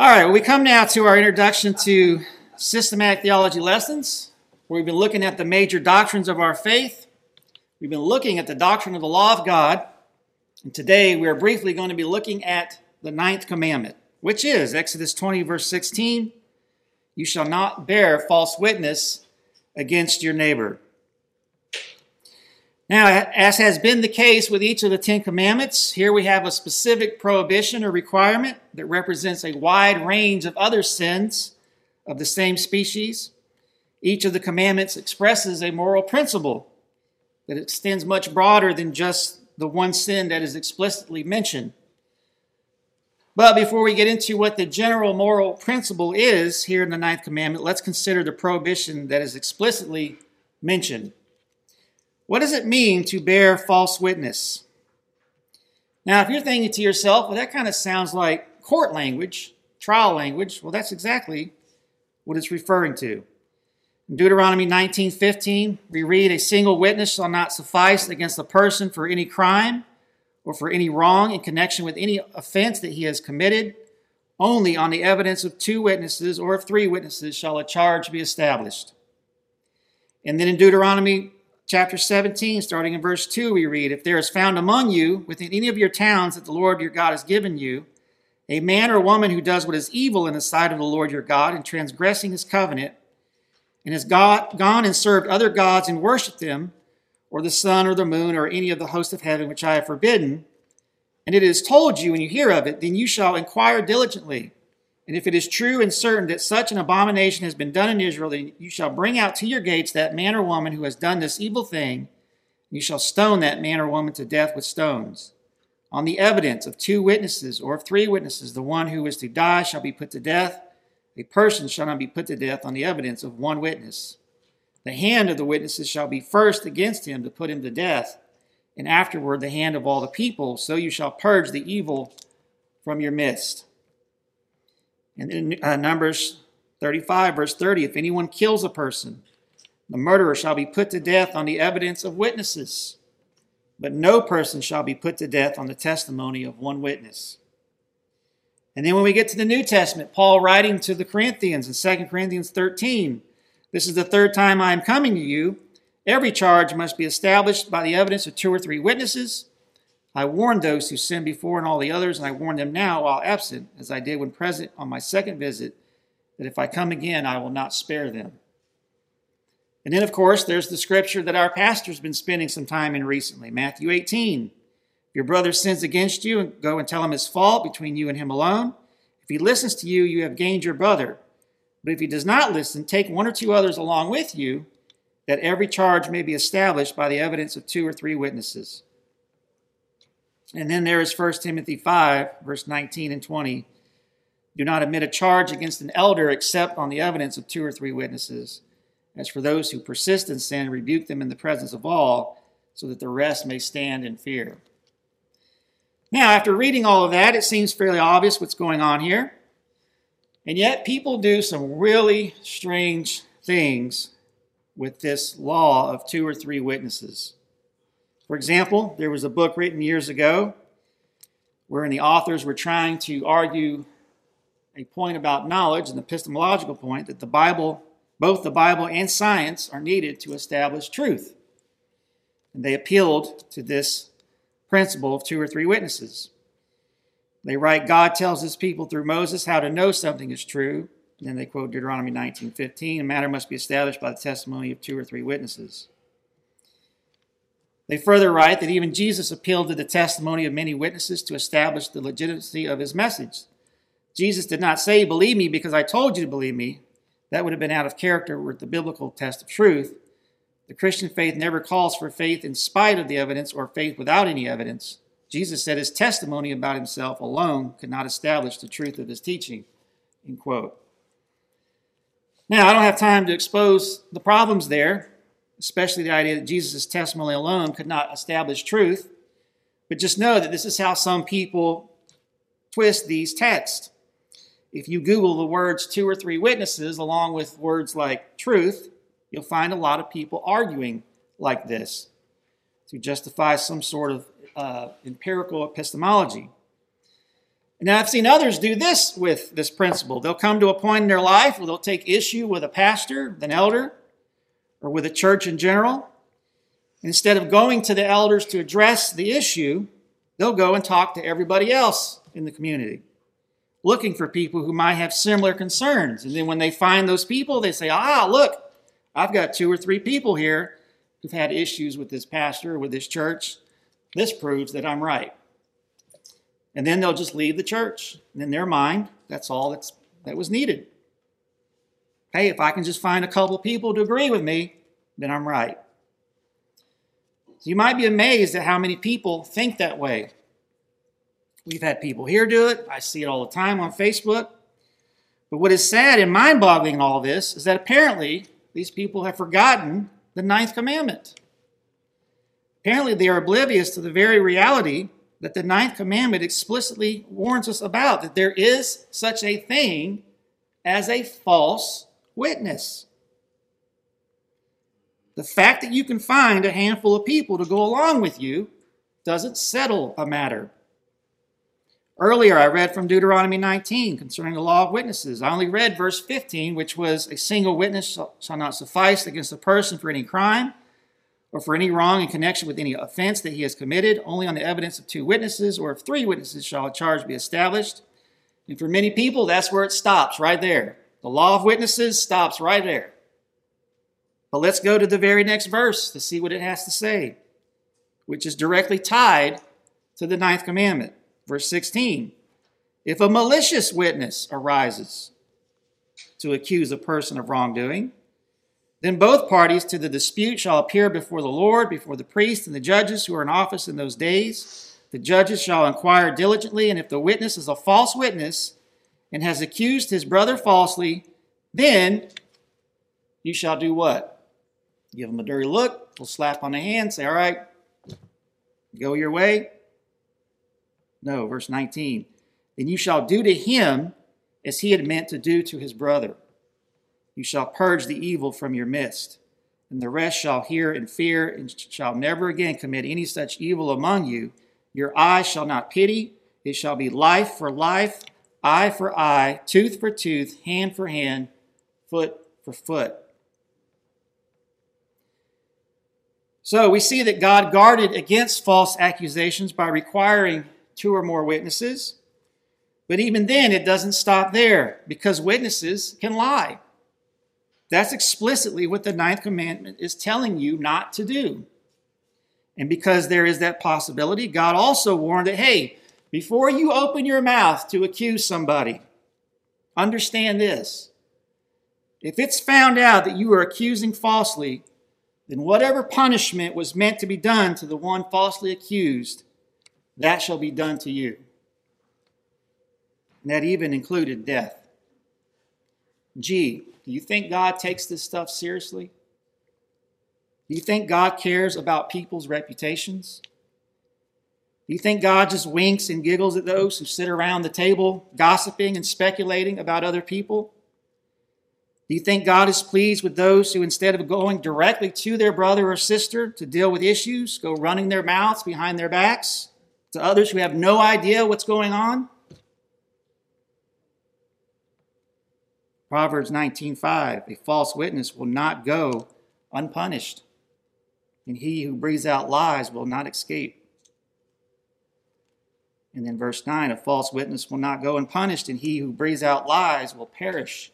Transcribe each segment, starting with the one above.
All right, we come now to our introduction to systematic theology lessons, where we've been looking at the major doctrines of our faith. We've been looking at the doctrine of the law of God, and today we are briefly going to be looking at the ninth commandment, which is Exodus 20, verse 16 You shall not bear false witness against your neighbor. Now, as has been the case with each of the Ten Commandments, here we have a specific prohibition or requirement that represents a wide range of other sins of the same species. Each of the commandments expresses a moral principle that extends much broader than just the one sin that is explicitly mentioned. But before we get into what the general moral principle is here in the ninth commandment, let's consider the prohibition that is explicitly mentioned. What does it mean to bear false witness? Now, if you're thinking to yourself, well, that kind of sounds like court language, trial language, well, that's exactly what it's referring to. In Deuteronomy 19:15, we read, "A single witness shall not suffice against a person for any crime or for any wrong in connection with any offense that he has committed. Only on the evidence of two witnesses or of three witnesses shall a charge be established." And then in Deuteronomy chapter 17, starting in verse 2, we read, If there is found among you, within any of your towns that the Lord your God has given you, a man or woman who does what is evil in the sight of the Lord your God, in transgressing his covenant, and has gone and served other gods and worshipped them, or the sun or the moon or any of the host of heaven which I have forbidden, and it is told you when you hear of it, then you shall inquire diligently and if it is true and certain that such an abomination has been done in Israel, then you shall bring out to your gates that man or woman who has done this evil thing, and you shall stone that man or woman to death with stones. On the evidence of two witnesses or of three witnesses, the one who is to die shall be put to death. A person shall not be put to death on the evidence of one witness. The hand of the witnesses shall be first against him to put him to death, and afterward the hand of all the people. So you shall purge the evil from your midst. And in uh, Numbers 35, verse 30, if anyone kills a person, the murderer shall be put to death on the evidence of witnesses, but no person shall be put to death on the testimony of one witness. And then when we get to the New Testament, Paul writing to the Corinthians in 2 Corinthians 13, this is the third time I am coming to you. Every charge must be established by the evidence of two or three witnesses. I warned those who sinned before and all the others, and I warn them now while absent, as I did when present on my second visit, that if I come again, I will not spare them. And then, of course, there's the scripture that our pastor's been spending some time in recently Matthew 18. If your brother sins against you, go and tell him his fault between you and him alone. If he listens to you, you have gained your brother. But if he does not listen, take one or two others along with you, that every charge may be established by the evidence of two or three witnesses. And then there is 1 Timothy 5, verse 19 and 20. Do not admit a charge against an elder except on the evidence of two or three witnesses. As for those who persist in sin, rebuke them in the presence of all, so that the rest may stand in fear. Now, after reading all of that, it seems fairly obvious what's going on here. And yet, people do some really strange things with this law of two or three witnesses. For example, there was a book written years ago wherein the authors were trying to argue a point about knowledge, an epistemological point, that the Bible, both the Bible and science, are needed to establish truth. And they appealed to this principle of two or three witnesses. They write, God tells his people through Moses how to know something is true. And then they quote Deuteronomy 19:15, a matter must be established by the testimony of two or three witnesses. They further write that even Jesus appealed to the testimony of many witnesses to establish the legitimacy of his message. Jesus did not say, Believe me because I told you to believe me. That would have been out of character with the biblical test of truth. The Christian faith never calls for faith in spite of the evidence or faith without any evidence. Jesus said his testimony about himself alone could not establish the truth of his teaching. End quote. Now, I don't have time to expose the problems there especially the idea that Jesus' testimony alone could not establish truth. But just know that this is how some people twist these texts. If you Google the words two or three witnesses along with words like truth, you'll find a lot of people arguing like this to justify some sort of uh, empirical epistemology. Now, I've seen others do this with this principle. They'll come to a point in their life where they'll take issue with a pastor, an elder, or with a church in general. Instead of going to the elders to address the issue, they'll go and talk to everybody else in the community, looking for people who might have similar concerns. And then when they find those people, they say, ah, look, I've got two or three people here who've had issues with this pastor or with this church. This proves that I'm right. And then they'll just leave the church. And in their mind, that's all that's, that was needed. Hey, if I can just find a couple people to agree with me, then I'm right. So you might be amazed at how many people think that way. We've had people here do it. I see it all the time on Facebook. But what is sad and mind boggling in all this is that apparently these people have forgotten the ninth commandment. Apparently, they are oblivious to the very reality that the ninth commandment explicitly warns us about that there is such a thing as a false witness. The fact that you can find a handful of people to go along with you doesn't settle a matter. Earlier, I read from Deuteronomy 19 concerning the law of witnesses. I only read verse 15, which was, A single witness shall not suffice against a person for any crime or for any wrong in connection with any offense that he has committed. Only on the evidence of two witnesses or of three witnesses shall a charge be established. And for many people, that's where it stops, right there. The law of witnesses stops right there. But let's go to the very next verse to see what it has to say, which is directly tied to the ninth commandment. Verse 16 If a malicious witness arises to accuse a person of wrongdoing, then both parties to the dispute shall appear before the Lord, before the priests and the judges who are in office in those days. The judges shall inquire diligently, and if the witness is a false witness and has accused his brother falsely, then you shall do what? Give him a dirty look, a slap on the hand, say, All right, go your way. No, verse 19. Then you shall do to him as he had meant to do to his brother. You shall purge the evil from your midst, and the rest shall hear and fear, and shall never again commit any such evil among you. Your eye shall not pity, it shall be life for life, eye for eye, tooth for tooth, hand for hand, foot for foot. So we see that God guarded against false accusations by requiring two or more witnesses. But even then, it doesn't stop there because witnesses can lie. That's explicitly what the ninth commandment is telling you not to do. And because there is that possibility, God also warned that, hey, before you open your mouth to accuse somebody, understand this. If it's found out that you are accusing falsely, then whatever punishment was meant to be done to the one falsely accused, that shall be done to you. And that even included death. Gee, do you think God takes this stuff seriously? Do you think God cares about people's reputations? Do you think God just winks and giggles at those who sit around the table gossiping and speculating about other people? Do you think God is pleased with those who, instead of going directly to their brother or sister to deal with issues, go running their mouths behind their backs to others who have no idea what's going on? Proverbs 19:5 A false witness will not go unpunished, and he who breathes out lies will not escape. And then verse 9 A false witness will not go unpunished, and he who breathes out lies will perish.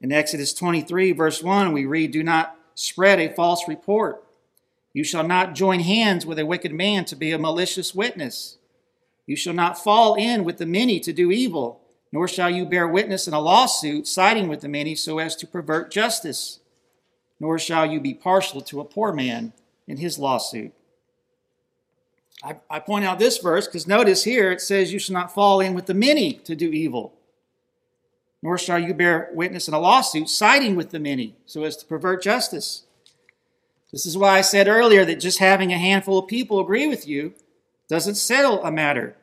In Exodus 23, verse 1, we read, Do not spread a false report. You shall not join hands with a wicked man to be a malicious witness. You shall not fall in with the many to do evil, nor shall you bear witness in a lawsuit siding with the many so as to pervert justice, nor shall you be partial to a poor man in his lawsuit. I, I point out this verse because notice here it says, You shall not fall in with the many to do evil nor shall you bear witness in a lawsuit siding with the many so as to pervert justice. This is why I said earlier that just having a handful of people agree with you doesn't settle a matter.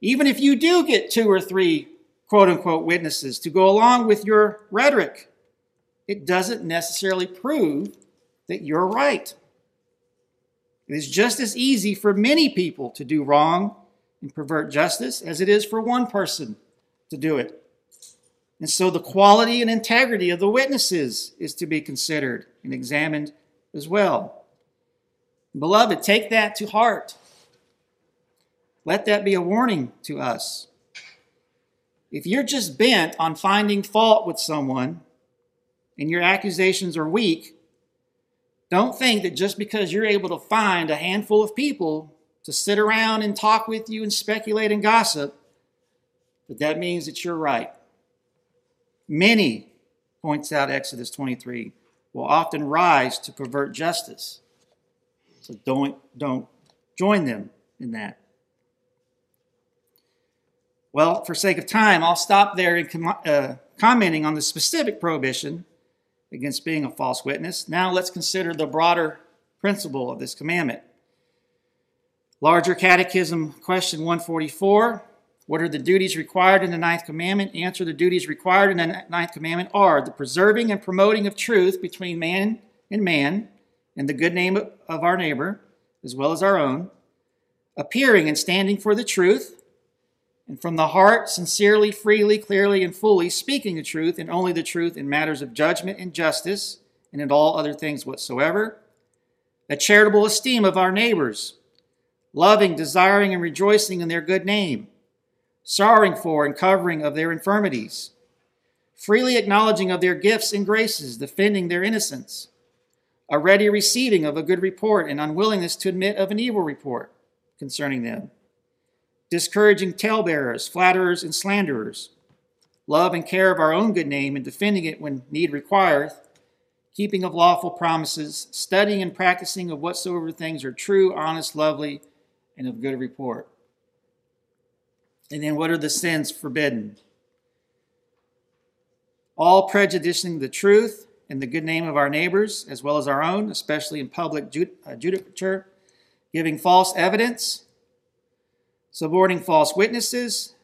Even if you do get two or three quote unquote witnesses to go along with your rhetoric, it doesn't necessarily prove that you're right. It is just as easy for many people to do wrong and pervert justice as it is for one person to do it. And so the quality and integrity of the witnesses is to be considered and examined as well. Beloved, take that to heart. Let that be a warning to us. If you're just bent on finding fault with someone and your accusations are weak, don't think that just because you're able to find a handful of people to sit around and talk with you and speculate and gossip, that that means that you're right. Many, points out Exodus 23, will often rise to pervert justice. So don't, don't join them in that. Well, for sake of time, I'll stop there in com- uh, commenting on the specific prohibition against being a false witness. Now let's consider the broader principle of this commandment. Larger Catechism, question 144. What are the duties required in the ninth commandment? Answer the duties required in the ninth commandment are the preserving and promoting of truth between man and man, and the good name of our neighbor, as well as our own, appearing and standing for the truth, and from the heart, sincerely, freely, clearly, and fully speaking the truth, and only the truth in matters of judgment and justice, and in all other things whatsoever, a charitable esteem of our neighbors loving, desiring, and rejoicing in their good name, sorrowing for and covering of their infirmities, freely acknowledging of their gifts and graces, defending their innocence, a ready receiving of a good report and unwillingness to admit of an evil report concerning them, discouraging talebearers, flatterers, and slanderers, love and care of our own good name and defending it when need requireth, keeping of lawful promises, studying and practicing of whatsoever things are true, honest, lovely, and of good report. And then what are the sins forbidden? All prejudicing the truth and the good name of our neighbors, as well as our own, especially in public uh, judicature, giving false evidence, suborning false witnesses,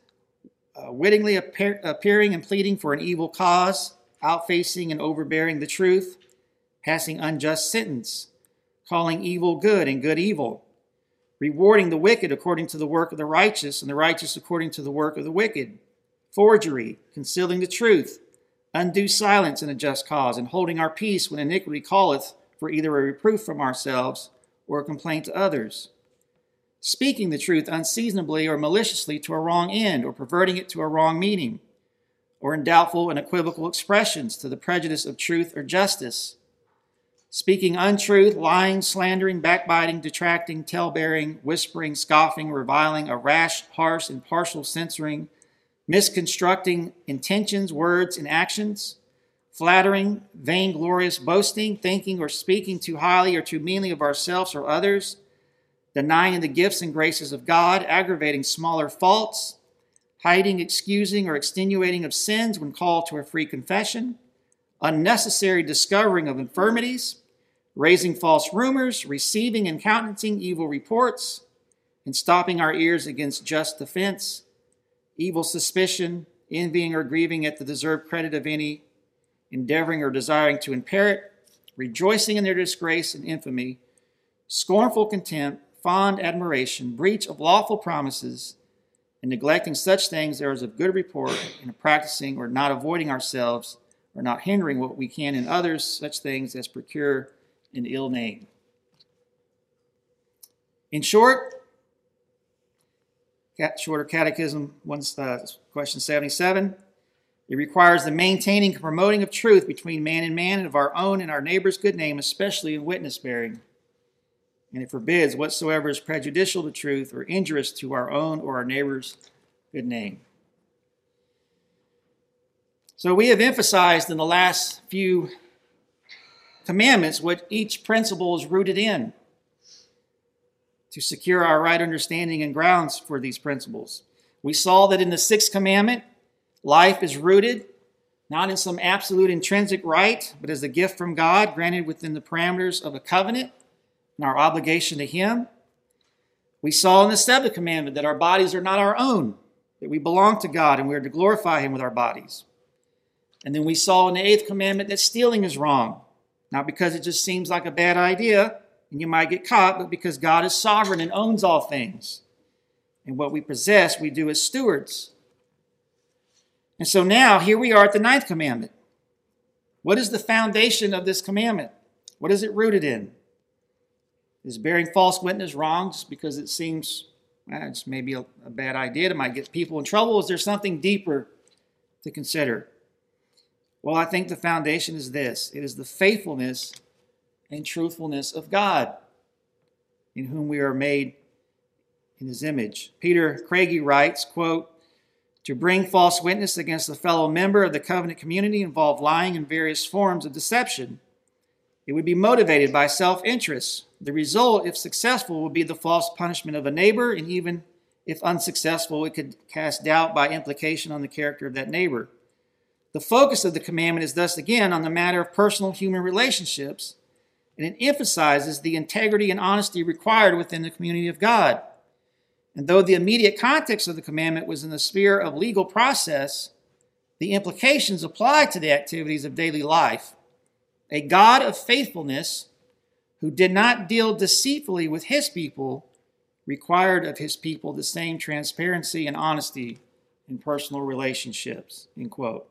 uh, wittingly appear, appearing and pleading for an evil cause, outfacing and overbearing the truth, passing unjust sentence, calling evil good and good evil, rewarding the wicked according to the work of the righteous, and the righteous according to the work of the wicked, forgery, concealing the truth, undue silence in a just cause, and holding our peace when iniquity calleth for either a reproof from ourselves or a complaint to others, speaking the truth unseasonably or maliciously to a wrong end, or perverting it to a wrong meaning, or in doubtful and equivocal expressions to the prejudice of truth or justice. Speaking untruth, lying, slandering, backbiting, detracting, talebearing, whispering, scoffing, reviling, a rash, harsh, and partial censoring, misconstructing intentions, words, and actions, flattering, vainglorious boasting, thinking or speaking too highly or too meanly of ourselves or others, denying the gifts and graces of God, aggravating smaller faults, hiding, excusing, or extenuating of sins when called to a free confession, unnecessary discovering of infirmities, raising false rumors, receiving and countenancing evil reports, and stopping our ears against just defense, evil suspicion, envying or grieving at the deserved credit of any, endeavoring or desiring to impair it, rejoicing in their disgrace and infamy, scornful contempt, fond admiration, breach of lawful promises, and neglecting such things there is of good report, and practicing or not avoiding ourselves, or not hindering what we can in others, such things as procure an ill name. In short, shorter catechism, one, uh, question 77. It requires the maintaining and promoting of truth between man and man and of our own and our neighbor's good name, especially in witness bearing. And it forbids whatsoever is prejudicial to truth or injurious to our own or our neighbor's good name. So we have emphasized in the last few commandments what each principle is rooted in to secure our right understanding and grounds for these principles. We saw that in the sixth commandment, life is rooted not in some absolute intrinsic right, but as a gift from God granted within the parameters of a covenant and our obligation to Him. We saw in the seventh commandment that our bodies are not our own, that we belong to God and we are to glorify Him with our bodies. And then we saw in the eighth commandment that stealing is wrong, not because it just seems like a bad idea and you might get caught, but because God is sovereign and owns all things. And what we possess, we do as stewards. And so now, here we are at the ninth commandment. What is the foundation of this commandment? What is it rooted in? Is bearing false witness wrong just because it seems well, it's maybe a, a bad idea? It might get people in trouble. Is there something deeper to consider? Well, I think the foundation is this it is the faithfulness and truthfulness of God, in whom we are made in his image. Peter Craigie writes, quote, to bring false witness against a fellow member of the covenant community involved lying in various forms of deception. It would be motivated by self interest. The result, if successful, would be the false punishment of a neighbor, and even if unsuccessful, it could cast doubt by implication on the character of that neighbor. The focus of the commandment is thus again on the matter of personal human relationships, and it emphasizes the integrity and honesty required within the community of God. And though the immediate context of the commandment was in the sphere of legal process, the implications apply to the activities of daily life. A God of faithfulness who did not deal deceitfully with his people required of his people the same transparency and honesty in personal relationships. End quote.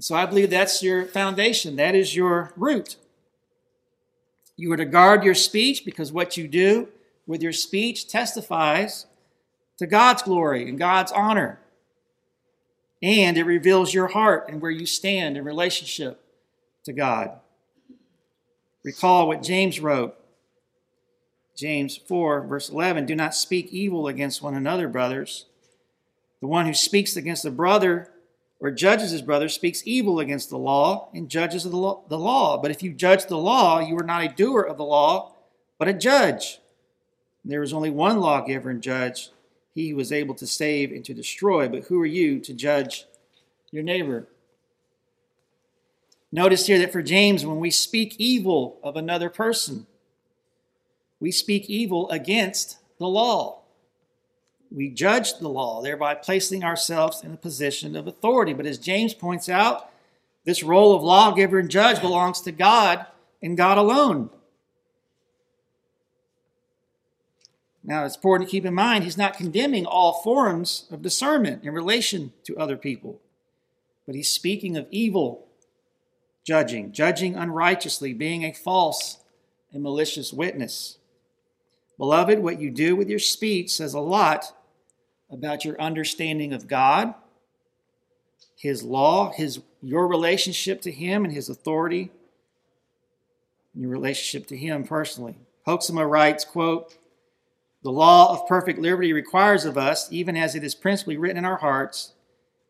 So I believe that's your foundation. That is your root. You are to guard your speech because what you do with your speech testifies to God's glory and God's honor. And it reveals your heart and where you stand in relationship to God. Recall what James wrote. James 4, verse 11 Do not speak evil against one another, brothers. The one who speaks against a brother or judges his brother speaks evil against the law and judges the law. But if you judge the law, you are not a doer of the law, but a judge. There is only one lawgiver and judge, he who is able to save and to destroy. But who are you to judge your neighbor? Notice here that for James, when we speak evil of another person, we speak evil against the law we judge the law, thereby placing ourselves in a position of authority. But as James points out, this role of lawgiver and judge belongs to God and God alone. Now, it's important to keep in mind he's not condemning all forms of discernment in relation to other people, but he's speaking of evil judging, judging unrighteously, being a false and malicious witness. Beloved, what you do with your speech says a lot about your understanding of God, His law, His your relationship to Him and His authority, and your relationship to Him personally. Hoeksema writes, quote, The law of perfect liberty requires of us, even as it is principally written in our hearts,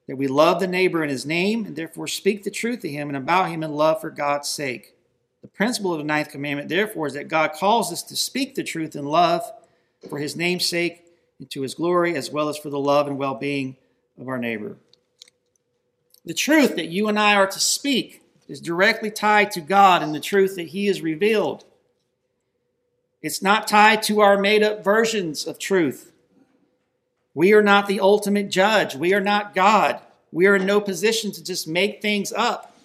that we love the neighbor in his name and therefore speak the truth to him and about him in love for God's sake. The principle of the ninth commandment, therefore, is that God calls us to speak the truth in love for his name's sake and to his glory, as well as for the love and well being of our neighbor. The truth that you and I are to speak is directly tied to God and the truth that he has revealed. It's not tied to our made up versions of truth. We are not the ultimate judge. We are not God. We are in no position to just make things up,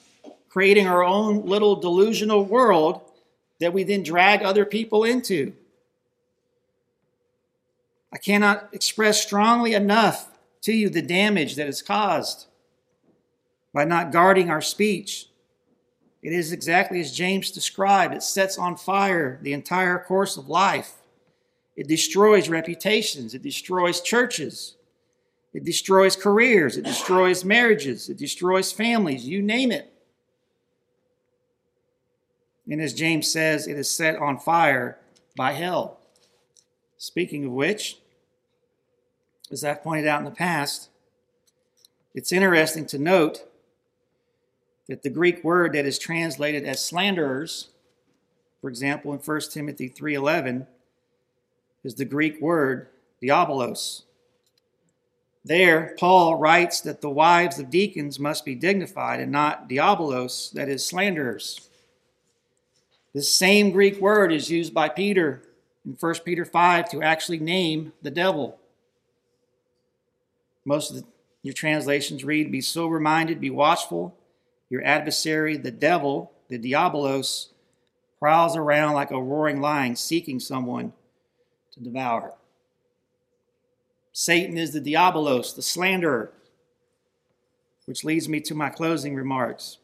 creating our own little delusional world that we then drag other people into. I cannot express strongly enough to you the damage that is caused by not guarding our speech. It is exactly as James described it sets on fire the entire course of life. It destroys reputations, it destroys churches, it destroys careers, it destroys marriages, it destroys families, you name it. And as James says, it is set on fire by hell. Speaking of which, as I've pointed out in the past, it's interesting to note that the Greek word that is translated as slanderers, for example, in 1 Timothy 3:11, is the Greek word diabolos. There, Paul writes that the wives of deacons must be dignified and not diabolos, that is, slanderers. This same Greek word is used by Peter in 1 Peter 5 to actually name the devil. Most of the, your translations read, Be sober minded, be watchful. Your adversary, the devil, the diabolos, prowls around like a roaring lion seeking someone to devour. Satan is the diabolos, the slanderer, which leads me to my closing remarks.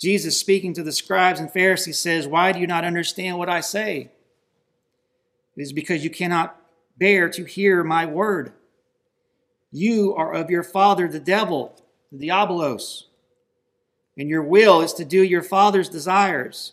Jesus, speaking to the scribes and Pharisees, says, Why do you not understand what I say? It is because you cannot bear to hear my word. You are of your father, the devil, the diabolos, and your will is to do your father's desires.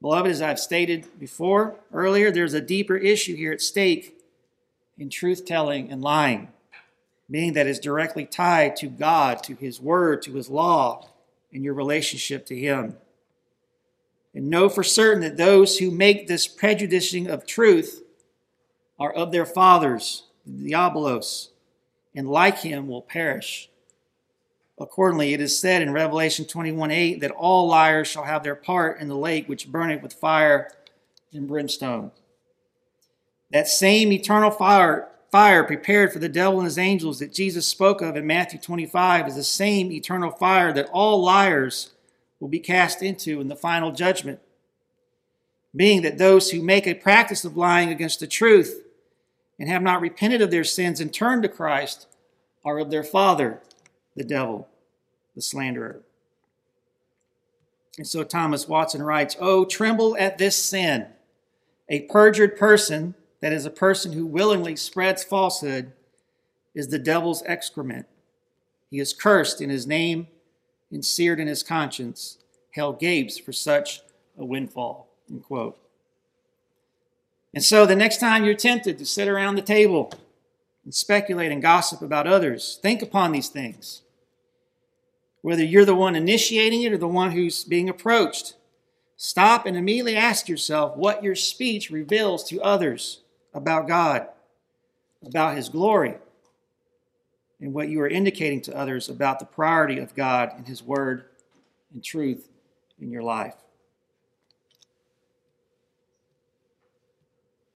Beloved, as I've stated before earlier, there's a deeper issue here at stake in truth telling and lying, meaning that is directly tied to God, to His Word, to His law, and your relationship to Him. And know for certain that those who make this prejudicing of truth are of their fathers, the diabolos, and like him will perish. Accordingly, it is said in Revelation 21 8 that all liars shall have their part in the lake which burneth with fire and brimstone. That same eternal fire, fire prepared for the devil and his angels that Jesus spoke of in Matthew 25 is the same eternal fire that all liars will be cast into in the final judgment. Being that those who make a practice of lying against the truth and have not repented of their sins and turned to Christ are of their father, the devil the slanderer. And so Thomas Watson writes, Oh, tremble at this sin. A perjured person, that is, a person who willingly spreads falsehood, is the devil's excrement. He is cursed in his name and seared in his conscience. Hell gapes for such a windfall. End quote. And so the next time you're tempted to sit around the table and speculate and gossip about others, think upon these things whether you're the one initiating it or the one who's being approached. Stop and immediately ask yourself what your speech reveals to others about God, about His glory, and what you are indicating to others about the priority of God and His Word and truth in your life.